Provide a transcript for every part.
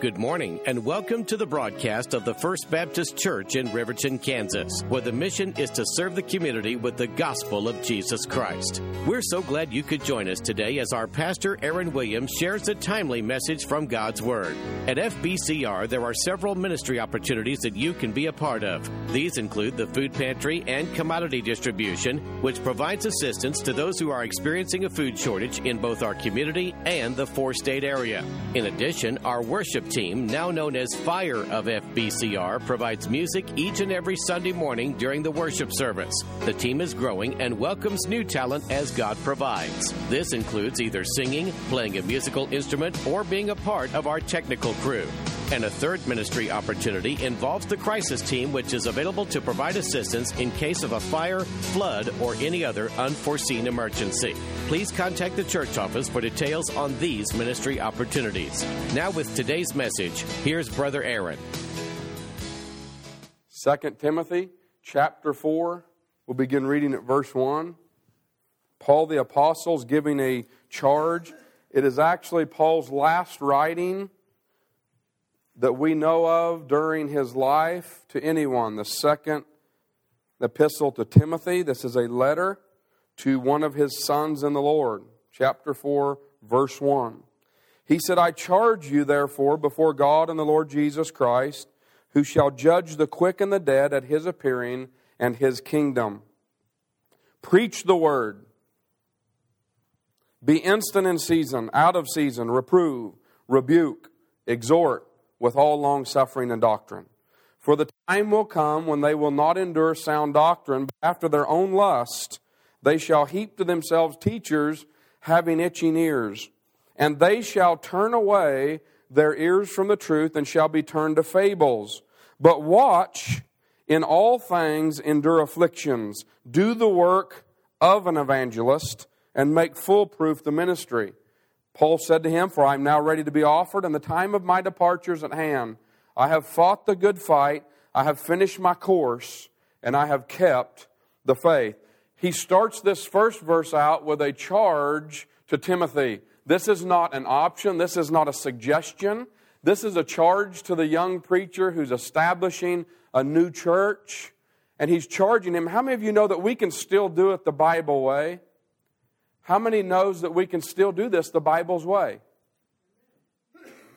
Good morning and welcome to the broadcast of the First Baptist Church in Riverton, Kansas, where the mission is to serve the community with the gospel of Jesus Christ. We're so glad you could join us today as our pastor Aaron Williams shares a timely message from God's Word. At FBCR, there are several ministry opportunities that you can be a part of. These include the food pantry and commodity distribution, which provides assistance to those who are experiencing a food shortage in both our community and the four state area. In addition, our worship team, now known as Fire of FBCR, provides music each and every Sunday morning during the worship service. The team is growing and welcomes new talent as God provides. This includes either singing, playing a musical instrument, or being a part of our technical crew. And a third ministry opportunity involves the crisis team, which is available to provide assistance in case of a fire, flood, or any other unforeseen emergency. Please contact the church office for details on these ministry opportunities. Now, with today's message, here's Brother Aaron. 2 Timothy chapter 4, we'll begin reading at verse 1. Paul the Apostle is giving a charge. It is actually Paul's last writing that we know of during his life to anyone. The second epistle to Timothy, this is a letter to one of his sons in the Lord. Chapter 4, verse 1. He said, I charge you, therefore, before God and the Lord Jesus Christ, who shall judge the quick and the dead at his appearing and his kingdom. Preach the word. Be instant in season, out of season, reprove, rebuke, exhort with all long suffering and doctrine. For the time will come when they will not endure sound doctrine, but after their own lust they shall heap to themselves teachers having itching ears. And they shall turn away their ears from the truth and shall be turned to fables. But watch, in all things endure afflictions, do the work of an evangelist, and make full proof the ministry. Paul said to him, For I am now ready to be offered, and the time of my departure is at hand. I have fought the good fight, I have finished my course, and I have kept the faith. He starts this first verse out with a charge to Timothy. This is not an option, this is not a suggestion. This is a charge to the young preacher who's establishing a new church. And he's charging him. How many of you know that we can still do it the Bible way? How many knows that we can still do this the Bible's way?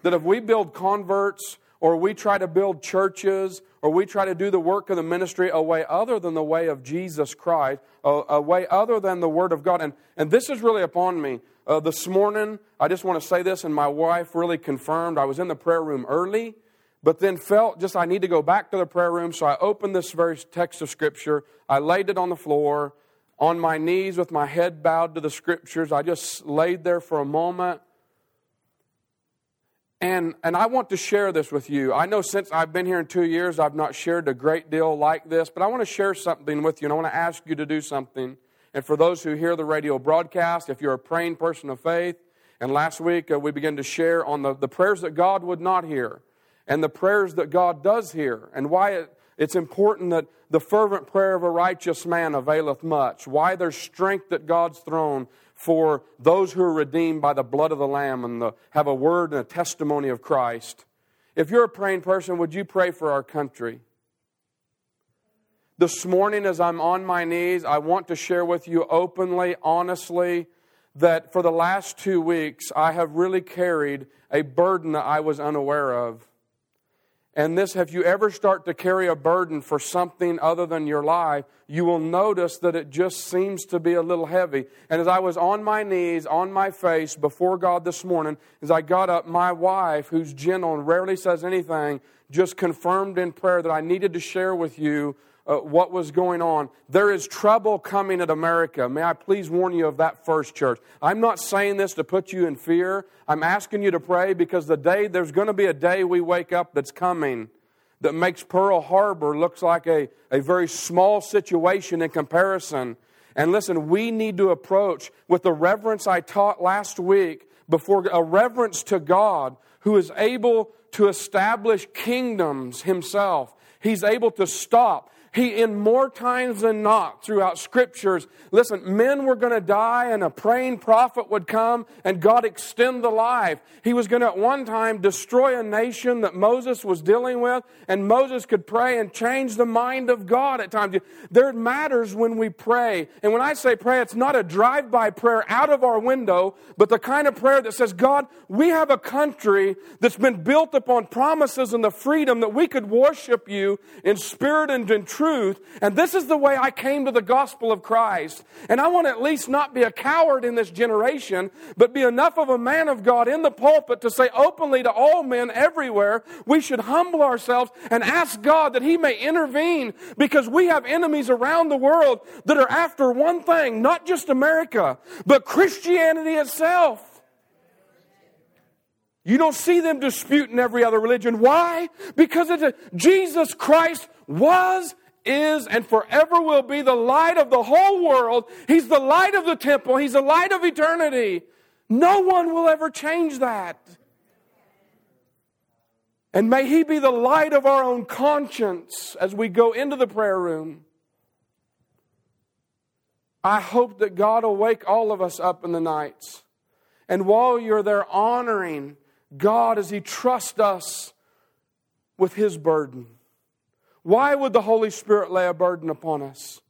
That if we build converts or we try to build churches or we try to do the work of the ministry a way other than the way of Jesus Christ, a, a way other than the Word of God. And, and this is really upon me. Uh, this morning, I just want to say this, and my wife really confirmed. I was in the prayer room early, but then felt just I need to go back to the prayer room. So I opened this very text of Scripture. I laid it on the floor on my knees with my head bowed to the scriptures. I just laid there for a moment. And, and I want to share this with you. I know since I've been here in two years, I've not shared a great deal like this, but I want to share something with you, and I want to ask you to do something. And for those who hear the radio broadcast, if you're a praying person of faith, and last week uh, we began to share on the, the prayers that God would not hear and the prayers that God does hear and why it, it's important that the fervent prayer of a righteous man availeth much. Why there's strength at God's throne for those who are redeemed by the blood of the Lamb and the, have a word and a testimony of Christ. If you're a praying person, would you pray for our country? This morning, as I'm on my knees, I want to share with you openly, honestly, that for the last two weeks, I have really carried a burden that I was unaware of. And this, if you ever start to carry a burden for something other than your life, you will notice that it just seems to be a little heavy. And as I was on my knees, on my face before God this morning, as I got up, my wife, who's gentle and rarely says anything, just confirmed in prayer that I needed to share with you uh, what was going on. There is trouble coming at America. May I please warn you of that first church? I'm not saying this to put you in fear. I'm asking you to pray because the day, there's going to be a day we wake up that's coming that makes Pearl Harbor looks like a, a very small situation in comparison. And listen, we need to approach with the reverence I taught last week before a reverence to God who is able to establish kingdoms himself. He's able to stop He, in more times than not, throughout scriptures, listen, men were going to die and a praying prophet would come and God extend the life. He was going to at one time destroy a nation that Moses was dealing with and Moses could pray and change the mind of God at times. There matters when we pray. And when I say pray, it's not a drive-by prayer out of our window, but the kind of prayer that says, God, we have a country that's been built upon promises and the freedom that we could worship you in spirit and in truth truth. And this is the way I came to the gospel of Christ. And I want to at least not be a coward in this generation, but be enough of a man of God in the pulpit to say openly to all men everywhere, we should humble ourselves and ask God that He may intervene because we have enemies around the world that are after one thing, not just America, but Christianity itself. You don't see them disputing every other religion. Why? Because a, Jesus Christ was is and forever will be the light of the whole world. He's the light of the temple. He's the light of eternity. No one will ever change that. And may He be the light of our own conscience as we go into the prayer room. I hope that God will wake all of us up in the nights. And while you're there honoring God as He trusts us with His burden. Why would the Holy Spirit lay a burden upon us?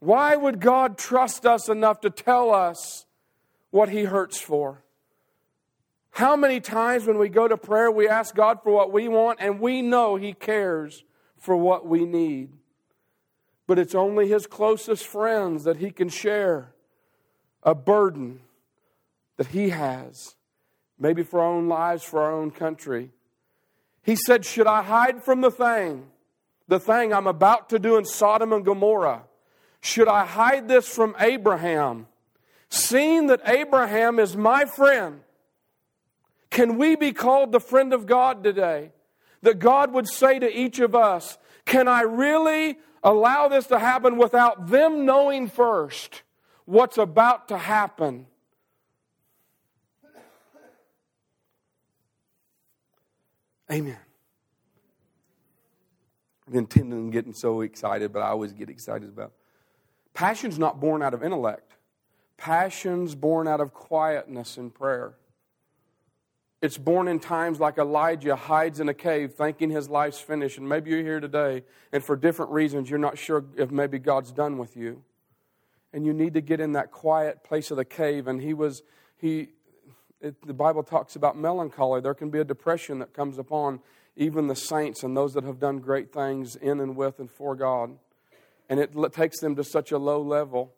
Why would God trust us enough to tell us what He hurts for? How many times when we go to prayer, we ask God for what we want and we know He cares for what we need? But it's only His closest friends that He can share a burden that He has, maybe for our own lives, for our own country. He said, Should I hide from the thing, the thing I'm about to do in Sodom and Gomorrah? Should I hide this from Abraham? Seeing that Abraham is my friend, can we be called the friend of God today? That God would say to each of us, Can I really allow this to happen without them knowing first what's about to happen? Amen. I'm intending on getting so excited, but I always get excited about. Passion's not born out of intellect. Passion's born out of quietness and prayer. It's born in times like Elijah hides in a cave thinking his life's finished. And maybe you're here today, and for different reasons, you're not sure if maybe God's done with you. And you need to get in that quiet place of the cave. And he was, he, it, the Bible talks about melancholy. There can be a depression that comes upon even the saints and those that have done great things in and with and for God. And it takes them to such a low level.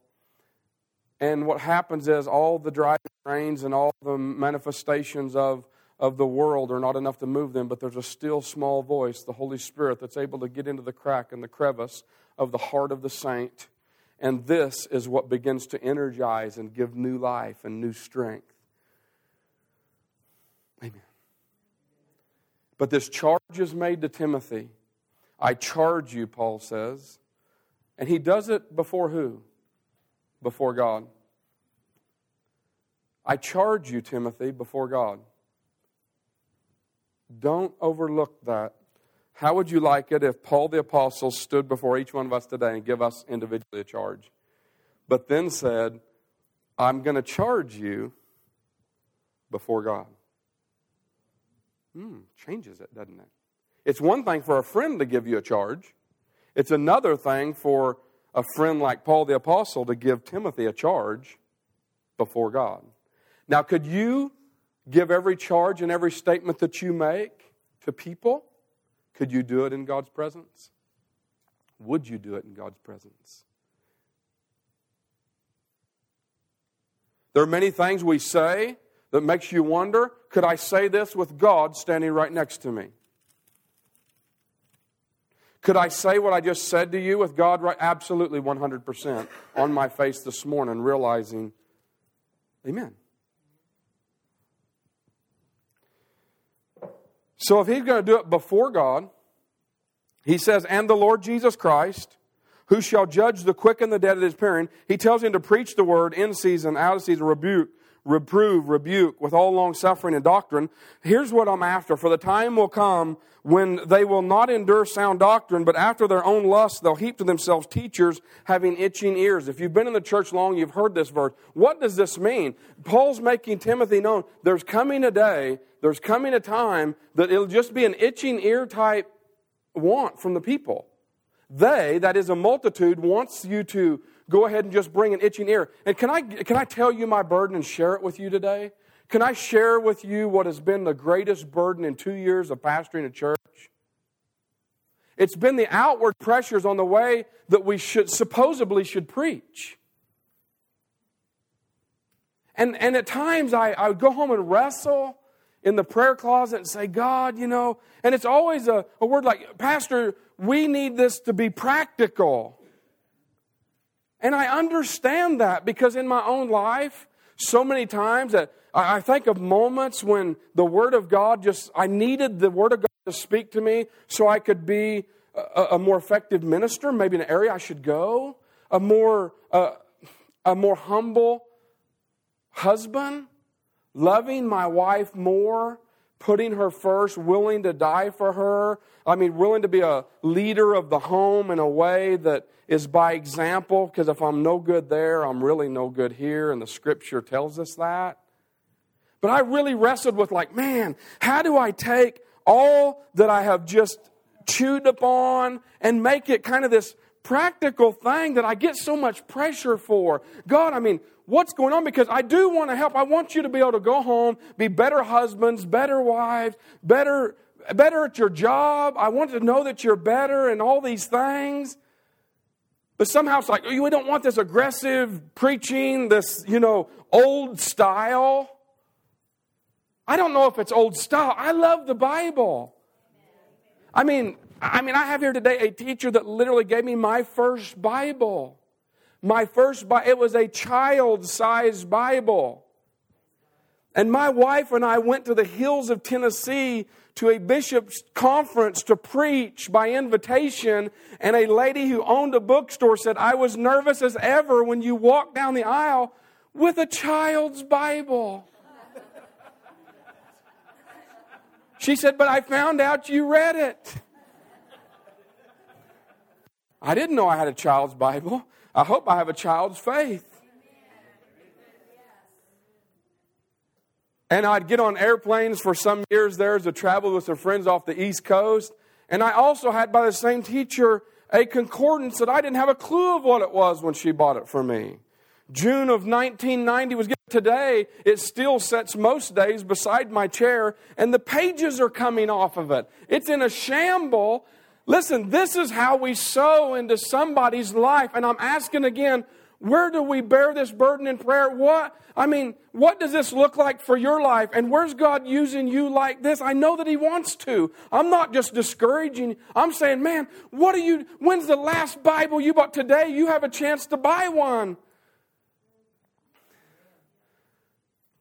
And what happens is all the driving rains and all the manifestations of, of the world are not enough to move them, but there's a still small voice, the Holy Spirit, that's able to get into the crack and the crevice of the heart of the saint. And this is what begins to energize and give new life and new strength. Amen. But this charge is made to Timothy. I charge you, Paul says. And he does it before who? Before God. I charge you, Timothy, before God. Don't overlook that. How would you like it if Paul the Apostle stood before each one of us today and give us individually a charge, but then said, I'm going to charge you before God? Hmm, changes it, doesn't it? It's one thing for a friend to give you a charge, it's another thing for a friend like Paul the Apostle to give Timothy a charge before God. Now, could you give every charge and every statement that you make to people? Could you do it in God's presence? Would you do it in God's presence? There are many things we say that makes you wonder could I say this with God standing right next to me? Could I say what I just said to you with God right? Absolutely 100% on my face this morning, realizing, Amen. So if he's going to do it before God, he says, and the Lord Jesus Christ, who shall judge the quick and the dead at his appearing, he tells him to preach the word in season, out of season, rebuke, reprove, rebuke with all long suffering and doctrine. Here's what I'm after. For the time will come when they will not endure sound doctrine, but after their own lust, they'll heap to themselves teachers having itching ears. If you've been in the church long, you've heard this verse. What does this mean? Paul's making Timothy known there's coming a day, there's coming a time that it'll just be an itching ear type want from the people. They, that is a multitude, wants you to go ahead and just bring an itching ear. And can I, can I tell you my burden and share it with you today? Can I share with you what has been the greatest burden in two years of pastoring a church? It's been the outward pressures on the way that we should supposedly should preach. And, and at times I, I would go home and wrestle in the prayer closet and say, God, you know, and it's always a, a word like, Pastor, we need this to be practical. And I understand that because in my own life, so many times that I think of moments when the Word of God just, I needed the Word of God to speak to me so I could be a, a more effective minister, maybe an area I should go, a more, uh, a more humble husband, loving my wife more, putting her first, willing to die for her. I mean, willing to be a leader of the home in a way that is by example, because if I'm no good there, I'm really no good here, and the scripture tells us that. But I really wrestled with, like, man, how do I take all that I have just chewed upon and make it kind of this practical thing that I get so much pressure for? God, I mean, what's going on? Because I do want to help. I want you to be able to go home, be better husbands, better wives, better, better at your job. I want to know that you're better and all these things. But somehow it's like, oh, we don't want this aggressive preaching, this, you know, old style. I don't know if it's old style. I love the Bible. I mean, I mean, I have here today a teacher that literally gave me my first Bible. My first Bible, it was a child sized Bible. And my wife and I went to the hills of Tennessee to a bishop's conference to preach by invitation. And a lady who owned a bookstore said, I was nervous as ever when you walked down the aisle with a child's Bible. She said, But I found out you read it. I didn't know I had a child's Bible. I hope I have a child's faith. And I'd get on airplanes for some years there to travel with some friends off the East Coast. And I also had by the same teacher a concordance that I didn't have a clue of what it was when she bought it for me. June of 1990 was. Today, it still sits most days beside my chair, and the pages are coming off of it. It's in a shamble. Listen, this is how we sow into somebody's life. And I'm asking again, where do we bear this burden in prayer? What, I mean, what does this look like for your life? And where's God using you like this? I know that He wants to. I'm not just discouraging. I'm saying, man, what are you, when's the last Bible you bought? Today you have a chance to buy one.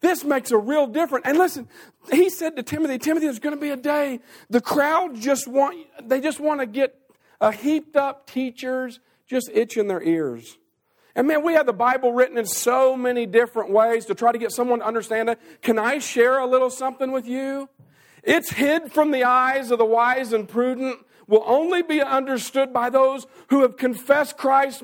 This makes a real difference. And listen, he said to Timothy, Timothy, there's going to be a day. The crowd just want, they just want to get a heaped up teachers just itching their ears. And man, we have the Bible written in so many different ways to try to get someone to understand it. Can I share a little something with you? It's hid from the eyes of the wise and prudent, will only be understood by those who have confessed Christ,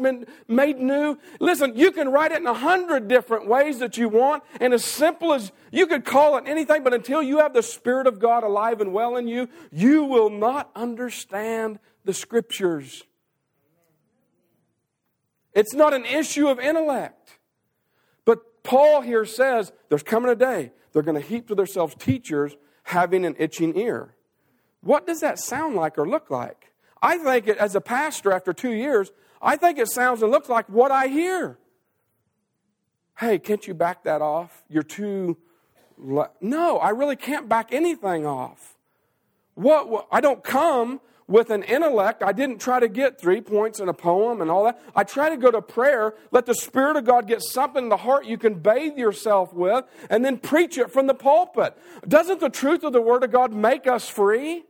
made new. Listen, you can write it in a hundred different ways that you want, and as simple as you could call it anything, but until you have the Spirit of God alive and well in you, you will not understand the Scriptures. It's not an issue of intellect. But Paul here says there's coming a day they're going to heap to themselves teachers having an itching ear. What does that sound like or look like? I think it, as a pastor after two years, I think it sounds and looks like what I hear. Hey, can't you back that off? You're too. Le-. No, I really can't back anything off. What, what I don't come with an intellect. I didn't try to get three points in a poem and all that. I try to go to prayer, let the Spirit of God get something in the heart you can bathe yourself with, and then preach it from the pulpit. Doesn't the truth of the Word of God make us free?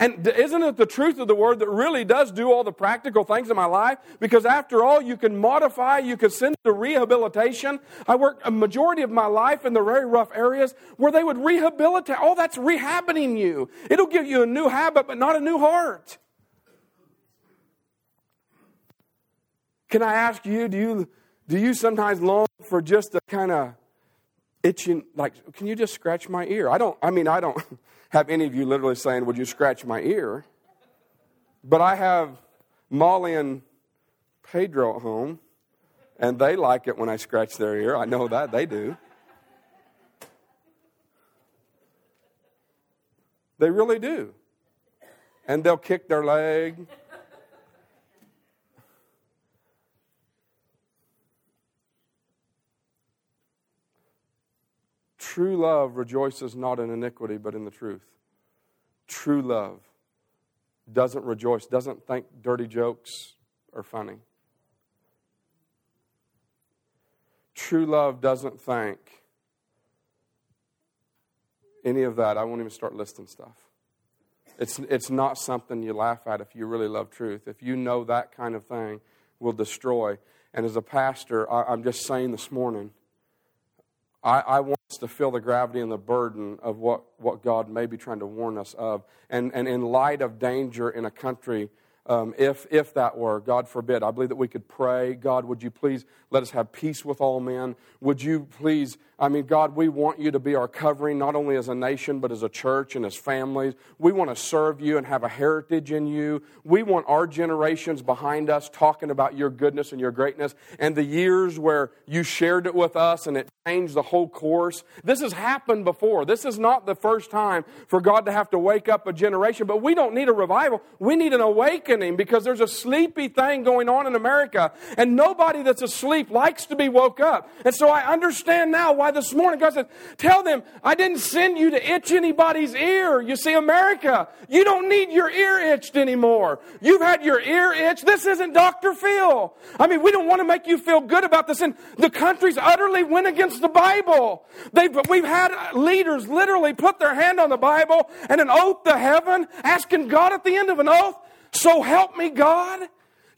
And isn't it the truth of the word that really does do all the practical things in my life? Because after all, you can modify, you can send to rehabilitation. I worked a majority of my life in the very rough areas where they would rehabilitate. Oh, that's rehabbing you. It'll give you a new habit, but not a new heart. Can I ask you, do you, do you sometimes long for just a kind of itching, like, can you just scratch my ear? I don't, I mean, I don't have any of you literally saying, would you scratch my ear? But I have Molly and Pedro at home, and they like it when I scratch their ear. I know that, they do. They really do. And they'll kick their leg True love rejoices not in iniquity, but in the truth. True love doesn't rejoice, doesn't think dirty jokes are funny. True love doesn't think any of that. I won't even start listing stuff. It's, it's not something you laugh at if you really love truth. If you know that kind of thing will destroy. And as a pastor, I, I'm just saying this morning, I, I, want us to feel the gravity and the burden of what, what God may be trying to warn us of. And, and in light of danger in a country um, if, if that were, God forbid, I believe that we could pray, God, would you please let us have peace with all men? Would you please, I mean, God, we want you to be our covering, not only as a nation, but as a church and as families. We want to serve you and have a heritage in you. We want our generations behind us talking about your goodness and your greatness and the years where you shared it with us and it changed the whole course. This has happened before. This is not the first time for God to have to wake up a generation, but we don't need a revival. We need an awakening because there's a sleepy thing going on in America, and nobody that's asleep likes to be woke up. And so I understand now why this morning God said, Tell them, I didn't send you to itch anybody's ear. You see, America, you don't need your ear itched anymore. You've had your ear itched. This isn't Dr. Phil. I mean, we don't want to make you feel good about this. And the country's utterly went against the Bible. They've, we've had leaders literally put their hand on the Bible and an oath to heaven, asking God at the end of an oath, so help me God.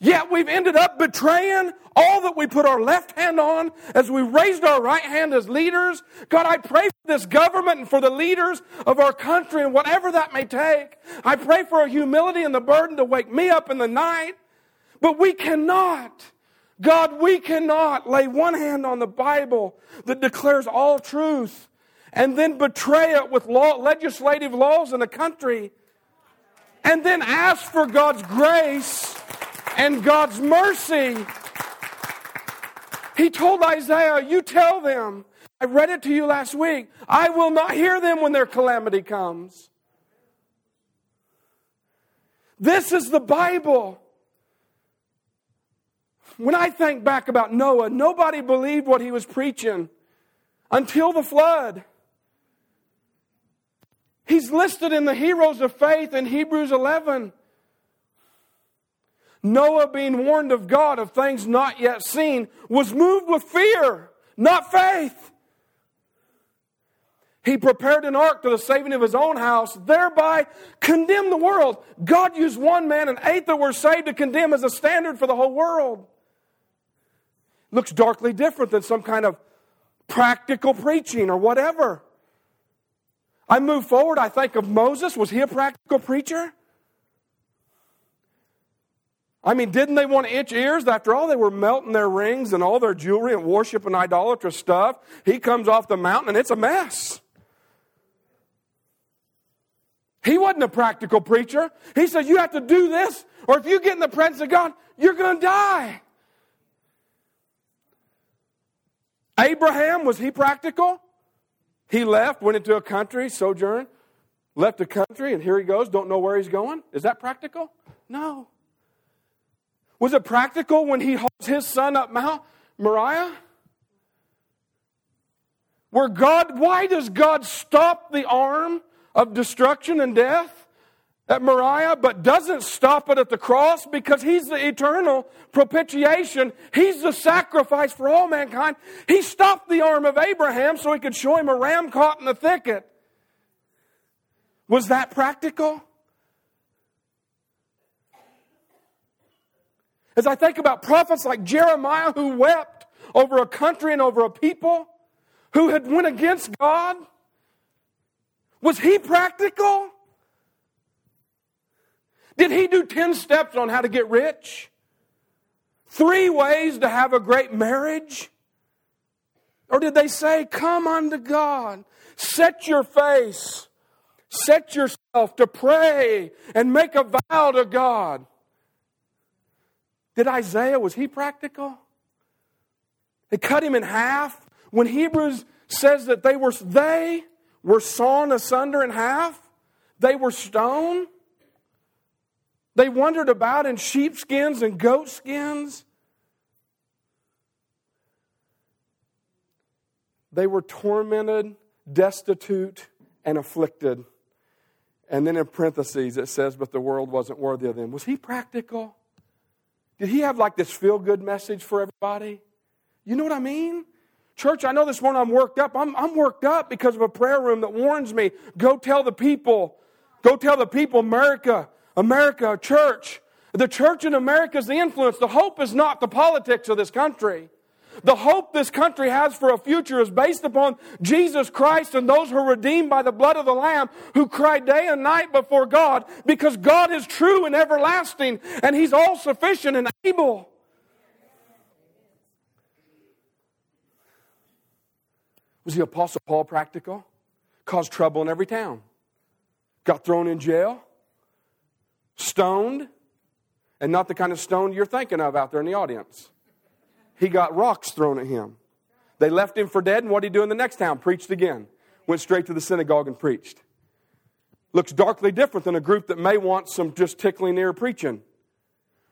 Yet we've ended up betraying all that we put our left hand on as we raised our right hand as leaders. God, I pray for this government and for the leaders of our country and whatever that may take. I pray for a humility and the burden to wake me up in the night. But we cannot, God, we cannot lay one hand on the Bible that declares all truth and then betray it with law, legislative laws in the country and then ask for God's grace and God's mercy. He told Isaiah, You tell them, I read it to you last week, I will not hear them when their calamity comes. This is the Bible. When I think back about Noah, nobody believed what he was preaching until the flood. He's listed in the heroes of faith in Hebrews 11. Noah, being warned of God of things not yet seen, was moved with fear, not faith. He prepared an ark to the saving of his own house, thereby condemned the world. God used one man and eight that were saved to condemn as a standard for the whole world. Looks darkly different than some kind of practical preaching or whatever. I move forward, I think of Moses. Was he a practical preacher? I mean, didn't they want to itch ears? After all, they were melting their rings and all their jewelry and worshiping idolatrous stuff. He comes off the mountain and it's a mess. He wasn't a practical preacher. He said, You have to do this, or if you get in the presence of God, you're going to die. Abraham, was he practical? He left, went into a country, sojourn, left a country, and here he goes, don't know where he's going. Is that practical? No. Was it practical when he holds his son up Mount Moriah? Where God, why does God stop the arm of destruction and death? at Moriah, but doesn't stop it at the cross because he's the eternal propitiation. He's the sacrifice for all mankind. He stopped the arm of Abraham so he could show him a ram caught in the thicket. Was that practical? As I think about prophets like Jeremiah who wept over a country and over a people who had went against God, was he practical? Did he do 10 steps on how to get rich? Three ways to have a great marriage? Or did they say, Come unto God, set your face, set yourself to pray and make a vow to God? Did Isaiah, was he practical? They cut him in half. When Hebrews says that they were, they were sawn asunder in half, they were stoned. They wandered about in sheepskins and goat skins. They were tormented, destitute, and afflicted. And then in parentheses it says, but the world wasn't worthy of them. Was he practical? Did he have like this feel good message for everybody? You know what I mean? Church, I know this morning I'm worked up. I'm, I'm worked up because of a prayer room that warns me go tell the people, go tell the people, America, America, church. The church in America is the influence. The hope is not the politics of this country. The hope this country has for a future is based upon Jesus Christ and those who are redeemed by the blood of the Lamb who cry day and night before God because God is true and everlasting and He's all sufficient and able. Was the Apostle Paul practical? Caused trouble in every town. Got thrown in jail stoned, and not the kind of stone you're thinking of out there in the audience. He got rocks thrown at him. They left him for dead, and what did he do in the next town? Preached again. Went straight to the synagogue and preached. Looks darkly different than a group that may want some just tickling ear preaching.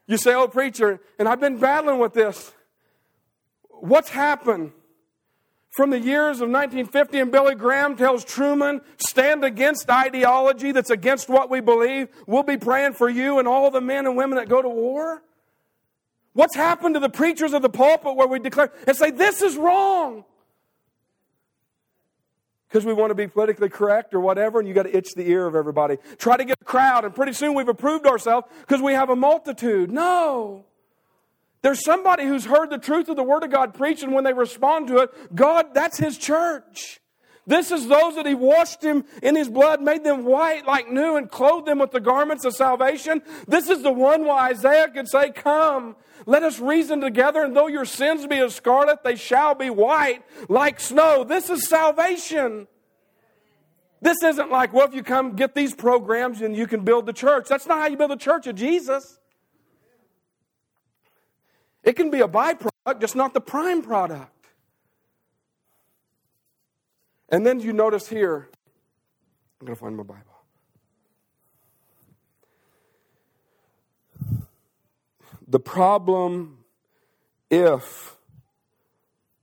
You say, Oh, preacher, and I've been battling with this. What's happened? from the years of 1950 and Billy Graham tells Truman, stand against ideology that's against what we believe. We'll be praying for you and all the men and women that go to war. What's happened to the preachers of the pulpit where we declare and say, this is wrong? Because we want to be politically correct or whatever, and you got to itch the ear of everybody. Try to get a crowd, and pretty soon we've approved ourselves because we have a multitude. No. There's somebody who's heard the truth of the Word of God preached, and when they respond to it, God, that's His church. This is those that He washed Him in His blood, made them white like new, and clothed them with the garments of salvation. This is the one why Isaiah could say, Come, let us reason together, and though your sins be as scarlet, they shall be white like snow. This is salvation. This isn't like, well, if you come get these programs and you can build the church. That's not how you build the church of Jesus. It can be a byproduct, just not the prime product. And then you notice here, I'm going to find my Bible. The problem if,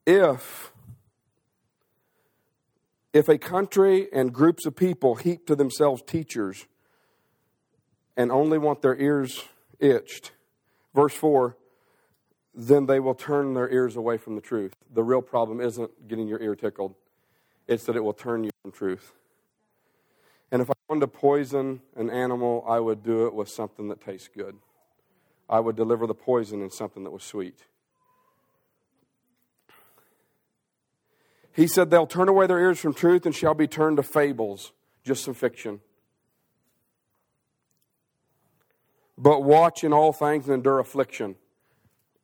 if, if a country and groups of people heap to themselves teachers and only want their ears itched, verse 4 then they will turn their ears away from the truth. The real problem isn't getting your ear tickled, it's that it will turn you from truth. And if I wanted to poison an animal, I would do it with something that tastes good. I would deliver the poison in something that was sweet. He said, They'll turn away their ears from truth and shall be turned to fables, just some fiction. But watch in all things and endure affliction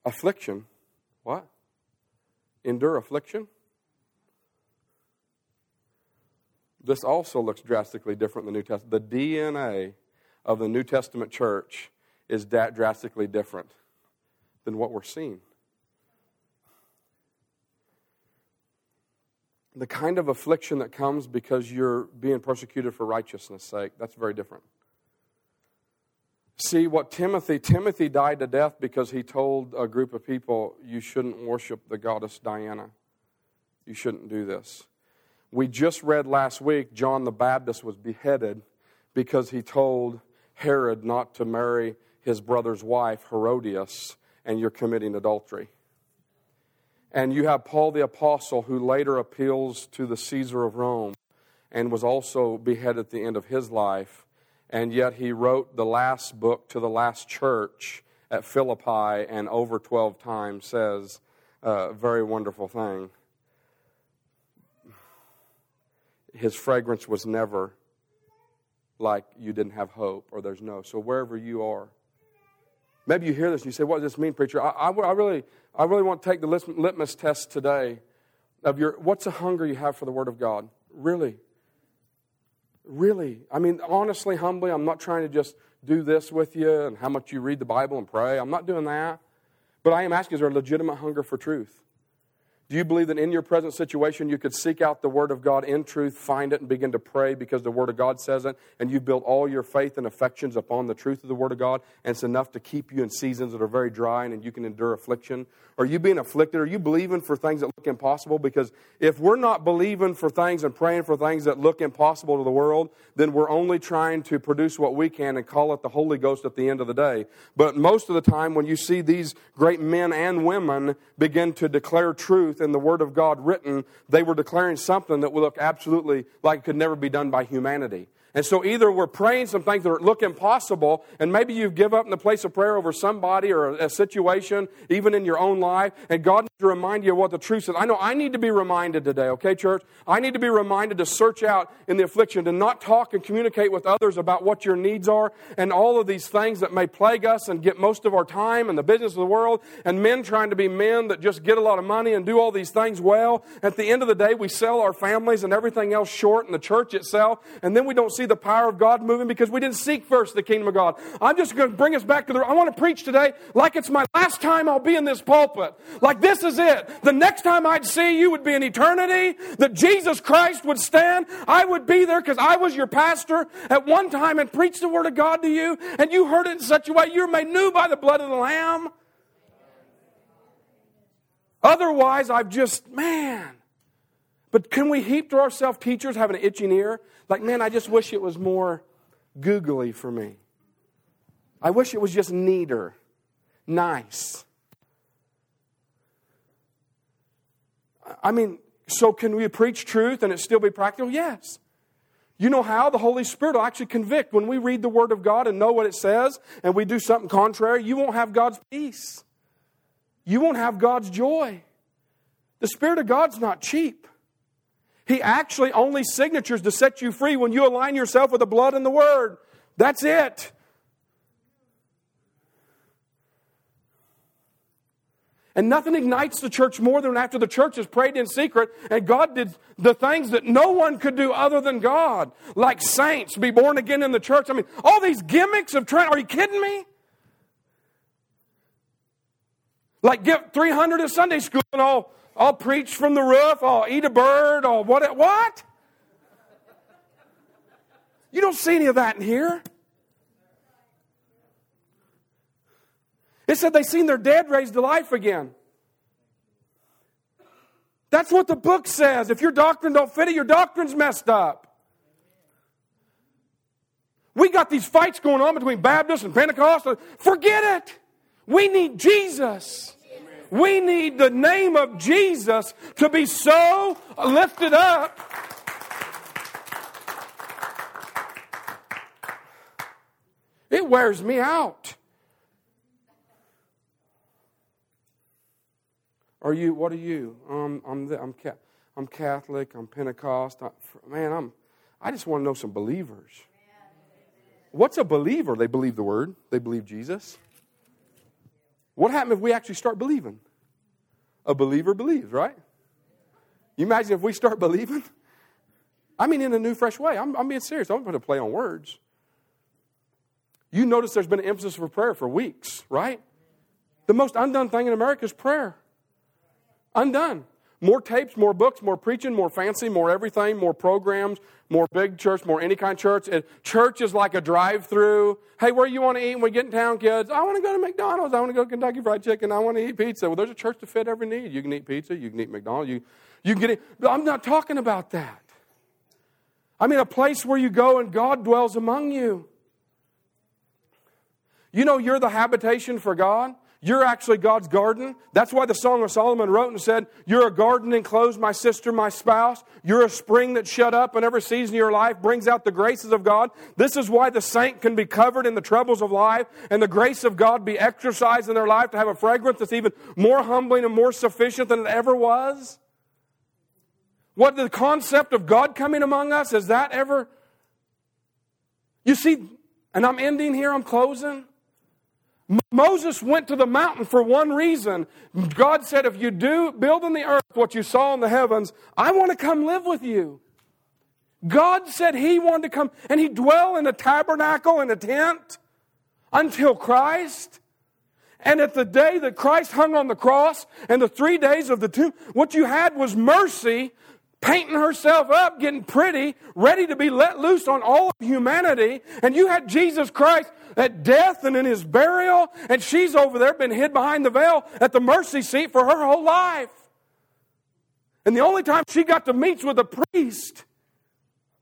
affliction. What? Endure affliction? This also looks drastically different in the New Testament. The DNA of the New Testament church is that drastically different than what we're seeing. The kind of affliction that comes because you're being persecuted for righteousness' sake, that's very different. See what Timothy, Timothy died to death because he told a group of people, you shouldn't worship the goddess Diana. You shouldn't do this. We just read last week John the Baptist was beheaded because he told Herod not to marry his brother's wife, Herodias, and you're committing adultery. And you have Paul the Apostle, who later appeals to the Caesar of Rome and was also beheaded at the end of his life and yet he wrote the last book to the last church at Philippi and over 12 times says a very wonderful thing. His fragrance was never like you didn't have hope or there's no. So wherever you are, maybe you hear this and you say, "What does this mean, preacher?" I, I, I really, I really want to take the litmus test today of your what's the hunger you have for the Word of God. Really, really. I mean, honestly, humbly, I'm not trying to just do this with you and how much you read the Bible and pray. I'm not doing that. But I am asking, is there a legitimate hunger for truth? Do you believe that in your present situation you could seek out the Word of God in truth, find it, and begin to pray because the Word of God says it, and you've built all your faith and affections upon the truth of the Word of God, and it's enough to keep you in seasons that are very dry and you can endure affliction? Are you being afflicted? Are you believing for things that look impossible? Because if we're not believing for things and praying for things that look impossible to the world, then we're only trying to produce what we can and call it the Holy Ghost at the end of the day. But most of the time, when you see these great men and women begin to declare truth in the Word of God written, they were declaring something that would look absolutely like it could never be done by humanity. And so either we're praying some things that look impossible, and maybe you give up in the place of prayer over somebody or a, situation, even in your own life, and God needs to remind you of what the truth is. I know I need to be reminded today, okay, church? I need to be reminded to search out in the affliction, to not talk and communicate with others about what your needs are, and all of these things that may plague us and get most of our time and the business of the world, and men trying to be men that just get a lot of money and do all these things well. At the end of the day, we sell our families and everything else short in the church itself, and then we don't see see the power of God moving because we didn't seek first the kingdom of God. I'm just going to bring us back to the. I want to preach today like it's my last time I'll be in this pulpit. Like this is it. The next time I'd see you would be in eternity, that Jesus Christ would stand. I would be there because I was your pastor at one time and preached the word of God to you, and you heard it in such a way you're made new by the blood of the Lamb. Otherwise, I've just, man. But can we heap to ourselves teachers having an itching ear? Like, man, I just wish it was more googly for me. I wish it was just neater, nice. I mean, so can we preach truth and it still be practical? Yes. You know how? The Holy Spirit will actually convict. When we read the Word of God and know what it says and we do something contrary, you won't have God's peace. You won't have God's joy. The Spirit of God's not cheap. He actually only signatures to set you free when you align yourself with the blood and the word. That's it. And nothing ignites the church more than after the church has prayed in secret and God did the things that no one could do other than God, like saints, be born again in the church. I mean, all these gimmicks of trying, are you kidding me? Like give 300 at Sunday school and all I'll preach from the roof. I'll eat a bird. I'll what? What? You don't see any of that in here. It said they seen their dead raised to life again. That's what the book says. If your doctrine don't fit it, your doctrine's messed up. We got these fights going on between Baptists and Pentecostals. Forget it. We need Jesus. We need the name of Jesus to be so lifted up. It wears me out. Are you? What are you? Um, I'm. The, I'm. I'm Catholic. I'm Pentecost. I, man, I'm. I just want to know some believers. What's a believer? They believe the word. They believe Jesus. What happens if we actually start believing? A believer believes, right? You imagine if we start believing? I mean, in a new, fresh way. I'm, I'm being serious. I'm going to play on words. You notice there's been an emphasis for prayer for weeks, right? The most undone thing in America is prayer. Undone. More tapes, more books, more preaching, more fancy, more everything, more programs, more big church, more any kind of church. church is like a drive through. Hey, where you want to eat when we get in town, kids? I want to go to McDonald's. I want to go to Kentucky Fried Chicken. I want to eat pizza. Well, there's a church to fit every need. You can eat pizza. You can eat McDonald's. You, you can get it. I'm not talking about that. I mean, a place where you go and God dwells among you. You know, you're the habitation for God. You're actually God's garden. That's why the Song of Solomon wrote and said, You're a garden enclosed, my sister, my spouse. You're a spring that's shut up, and every season of your life brings out the graces of God. This is why the saint can be covered in the troubles of life and the grace of God be exercised in their life to have a fragrance that's even more humbling and more sufficient than it ever was. What the concept of God coming among us, is that ever? You see, and I'm ending here, I'm closing. Moses went to the mountain for one reason. God said, If you do build in the earth what you saw in the heavens, I want to come live with you. God said He wanted to come, and He dwell in a tabernacle in a tent until Christ. And at the day that Christ hung on the cross and the three days of the tomb, what you had was mercy painting herself up, getting pretty, ready to be let loose on all of humanity. And you had Jesus Christ at death and in his burial, and she's over there, been hid behind the veil at the mercy seat for her whole life. And the only time she got to meet with a priest.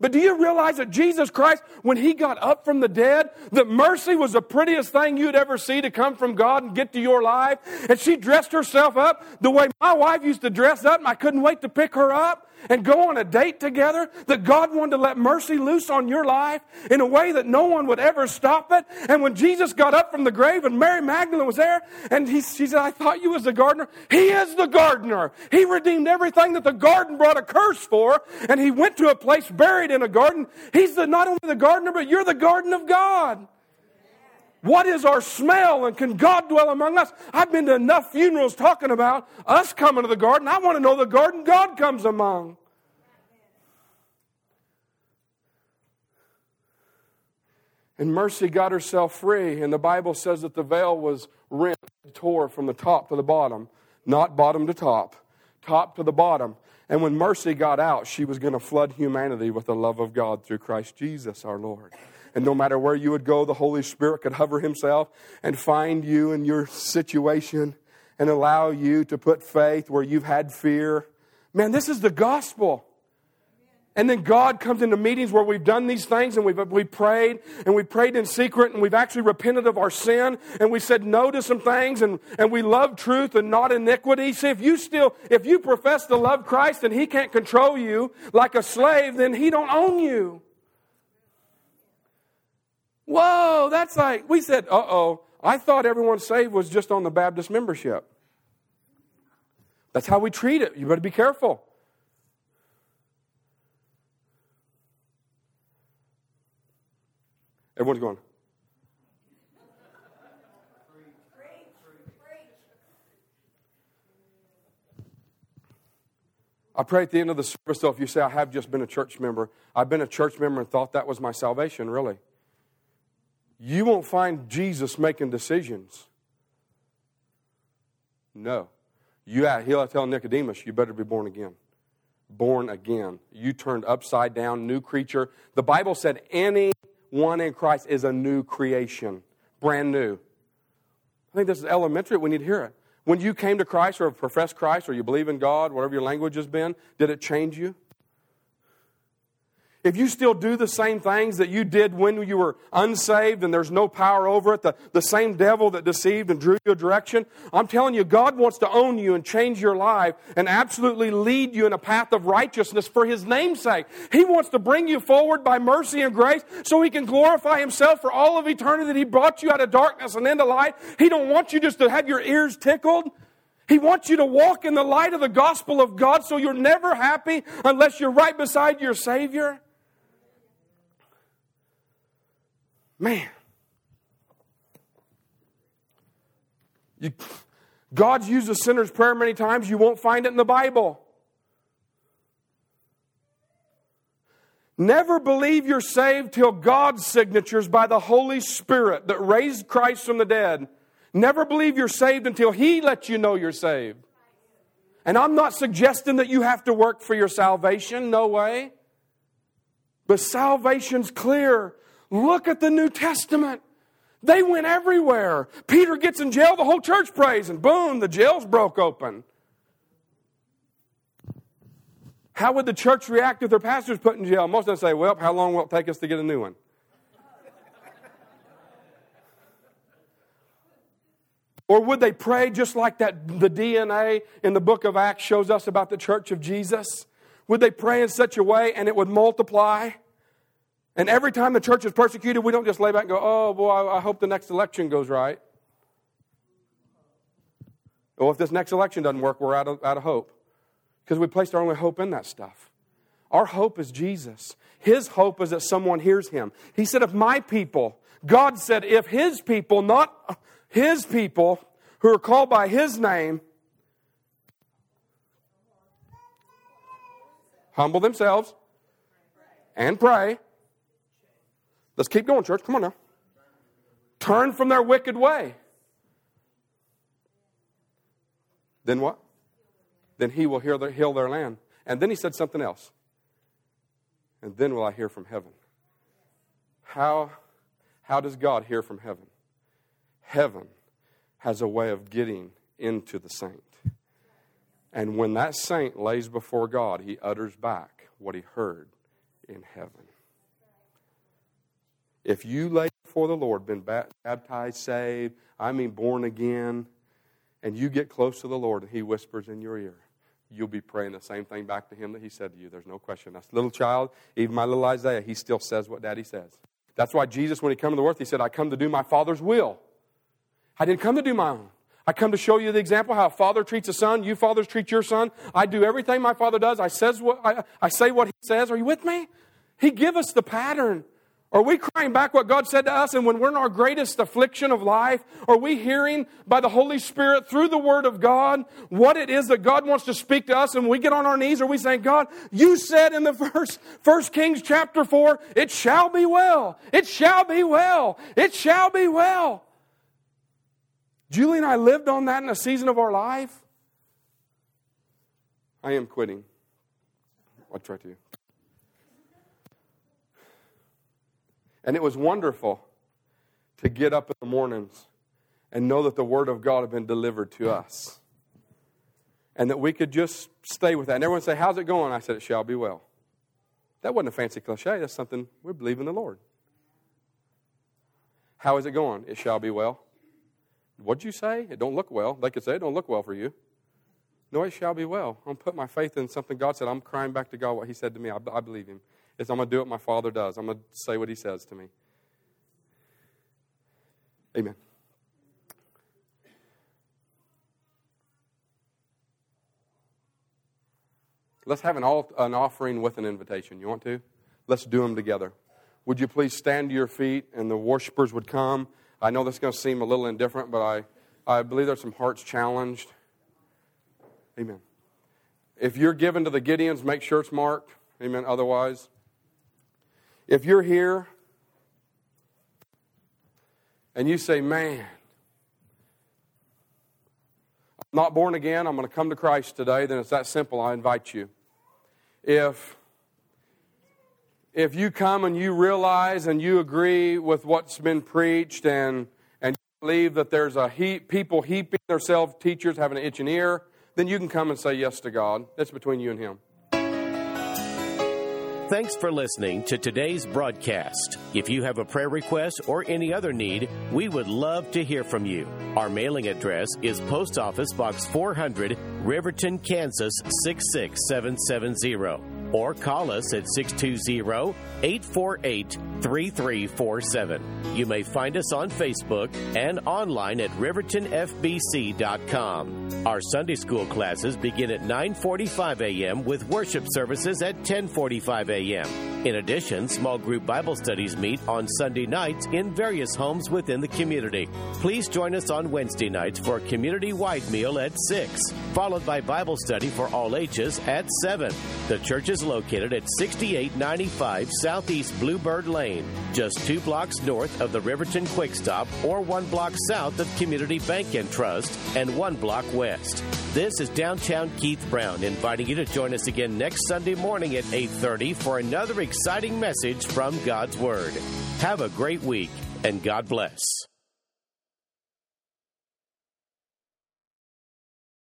But do you realize that Jesus Christ, when he got up from the dead, that mercy was the prettiest thing you'd ever see to come from God and get to your life? And she dressed herself up the way my wife used to dress up, and I couldn't wait to pick her up and go on a date together, that God wanted to let mercy loose on your life in a way that no one would ever stop it. And when Jesus got up from the grave and Mary Magdalene was there, and he, she said, I thought you was the gardener. He is the gardener. He redeemed everything that the garden brought a curse for, and he went to a place buried in a garden. He's the, not only the gardener, but you're the garden of God. What is our smell and can God dwell among us? I've been to enough funerals talking about us coming to the garden. I want to know the garden God comes among. And Mercy got herself free, and the Bible says that the veil was rent, tore from the top to the bottom, not bottom to top, top to the bottom. And when Mercy got out, she was going to flood humanity with the love of God through Christ Jesus our Lord. And no matter where you would go, the Holy Spirit could hover Himself and find you in your situation and allow you to put faith where you've had fear. Man, this is the gospel. And then God comes into meetings where we've done these things and we've, we prayed and we prayed in secret and we've actually repented of our sin and we said no to some things and, and we love truth and not iniquity. See, if you still, if you profess to love Christ and He can't control you like a slave, then He don't own you. Whoa, that's like, we said, uh oh, I thought everyone saved was just on the Baptist membership. That's how we treat it. You better be careful. Everyone's going. I pray at the end of the service, though, if you say, I have just been a church member, I've been a church member and thought that was my salvation, really you won't find Jesus making decisions. No. You, he'll tell Nicodemus, you better be born again. Born again. You turned upside down, new creature. The Bible said anyone in Christ is a new creation, brand new. I think this is elementary. We need to hear it. When you came to Christ or professed Christ or you believe in God, whatever your language has been, did it change you? If you still do the same things that you did when you were unsaved and there's no power over it, the, the same devil that deceived and drew you a direction, I'm telling you, God wants to own you and change your life and absolutely lead you in a path of righteousness for His name's sake. He wants to bring you forward by mercy and grace so He can glorify Himself for all of eternity that He brought you out of darkness and into light. He don't want you just to have your ears tickled. He wants you to walk in the light of the gospel of God so you're never happy unless you're right beside your Savior. Man. You, God's used the sinner's prayer many times. You won't find it in the Bible. Never believe you're saved till God's signatures by the Holy Spirit that raised Christ from the dead. Never believe you're saved until He lets you know you're saved. And I'm not suggesting that you have to work for your salvation, no way. But salvation's clear. Look at the New Testament. They went everywhere. Peter gets in jail, the whole church prays, and boom, the jail's broke open. How would the church react if their pastor's put in jail? Most of them say, Well, how long will it take us to get a new one? Or would they pray just like that the DNA in the book of Acts shows us about the church of Jesus? Would they pray in such a way and it would multiply? And every time the church is persecuted, we don't just lay back and go, oh, boy, I hope the next election goes right. Well, if this next election doesn't work, we're out of, out of hope. Because we placed our only hope in that stuff. Our hope is Jesus. His hope is that someone hears him. He said, if my people, God said, if his people, not his people who are called by his name humble themselves and pray. Let's keep going, church. Come on now. Turn from their wicked way. Then what? Then he will heal their, heal their land. And then he said something else. And then will I hear from heaven. How, how does God hear from heaven? heaven has a way of getting into the saint. And when that saint lays before God, he utters back what he heard in heaven. If you lay before the Lord, been baptized, saved, I mean born again, and you get close to the Lord and he whispers in your ear, you'll be praying the same thing back to him that he said to you. There's no question. That's little child, even my little Isaiah, he still says what daddy says. That's why Jesus, when he came to the earth, he said, I come to do my Father's will. I didn't come to do my own. I come to show you the example how a father treats a son. You fathers treat your son. I do everything my father does. I, says what, I, I say what he says. Are you with me? He give us the pattern. Are we crying back what God said to us? And when we're in our greatest affliction of life, are we hearing by the Holy Spirit through the Word of God what it is that God wants to speak to us? And we get on our knees, are we saying, God, you said in the first, first Kings chapter 4, it shall be well. It shall be well. It shall be well. Julie and I lived on that in a season of our life. I am quitting. I'll try to. And it was wonderful to get up in the mornings and know that the Word of God had been delivered to us. And that we could just stay with that. And everyone say, How's it going? I said, It shall be well. That wasn't a fancy cliche. That's something we believe in the Lord. How is it going? It shall be well. What'd you say? It don't look well. They could say it don't look well for you. No, it shall be well. I'm put my faith in something God said. I'm crying back to God what He said to me. I, I believe Him. It's I'm going to do what my Father does. I'm going to say what He says to me. Amen. Let's have an, an offering with an invitation. You want to? Let's do them together. Would you please stand to your feet and the worshipers would come? I know this is going to seem a little indifferent, but I, I believe there's some hearts challenged. Amen. If you're given to the Gideons, make sure it's marked. Amen. Otherwise, if you're here and you say, man, I'm not born again, I'm going to come to Christ today, then it's that simple. I invite you. If if you come and you realize and you agree with what's been preached and, and you believe that there's a heap, people heaping themselves, teachers having an itching ear, then you can come and say yes to God. That's between you and Him. Thanks for listening to today's broadcast. If you have a prayer request or any other need, we would love to hear from you. Our mailing address is Post Office Box 400, Riverton, Kansas 66770 or call us at 620 848 3347. You may find us on Facebook and online at rivertonfbc.com. Our Sunday school classes begin at 9:45 a.m. with worship services at 10:45 a.m. In addition, small group Bible studies meet on Sunday nights in various homes within the community. Please join us on Wednesday nights for a community-wide meal at 6, followed by Bible study for all ages at 7. The church is located at 6895 Southeast Bluebird Lane, just two blocks north of the Riverton Quick Stop or one block south of Community Bank and Trust and one block west. This is downtown Keith Brown inviting you to join us again next Sunday morning at 8:30 for another exciting message from God's Word. Have a great week and God bless.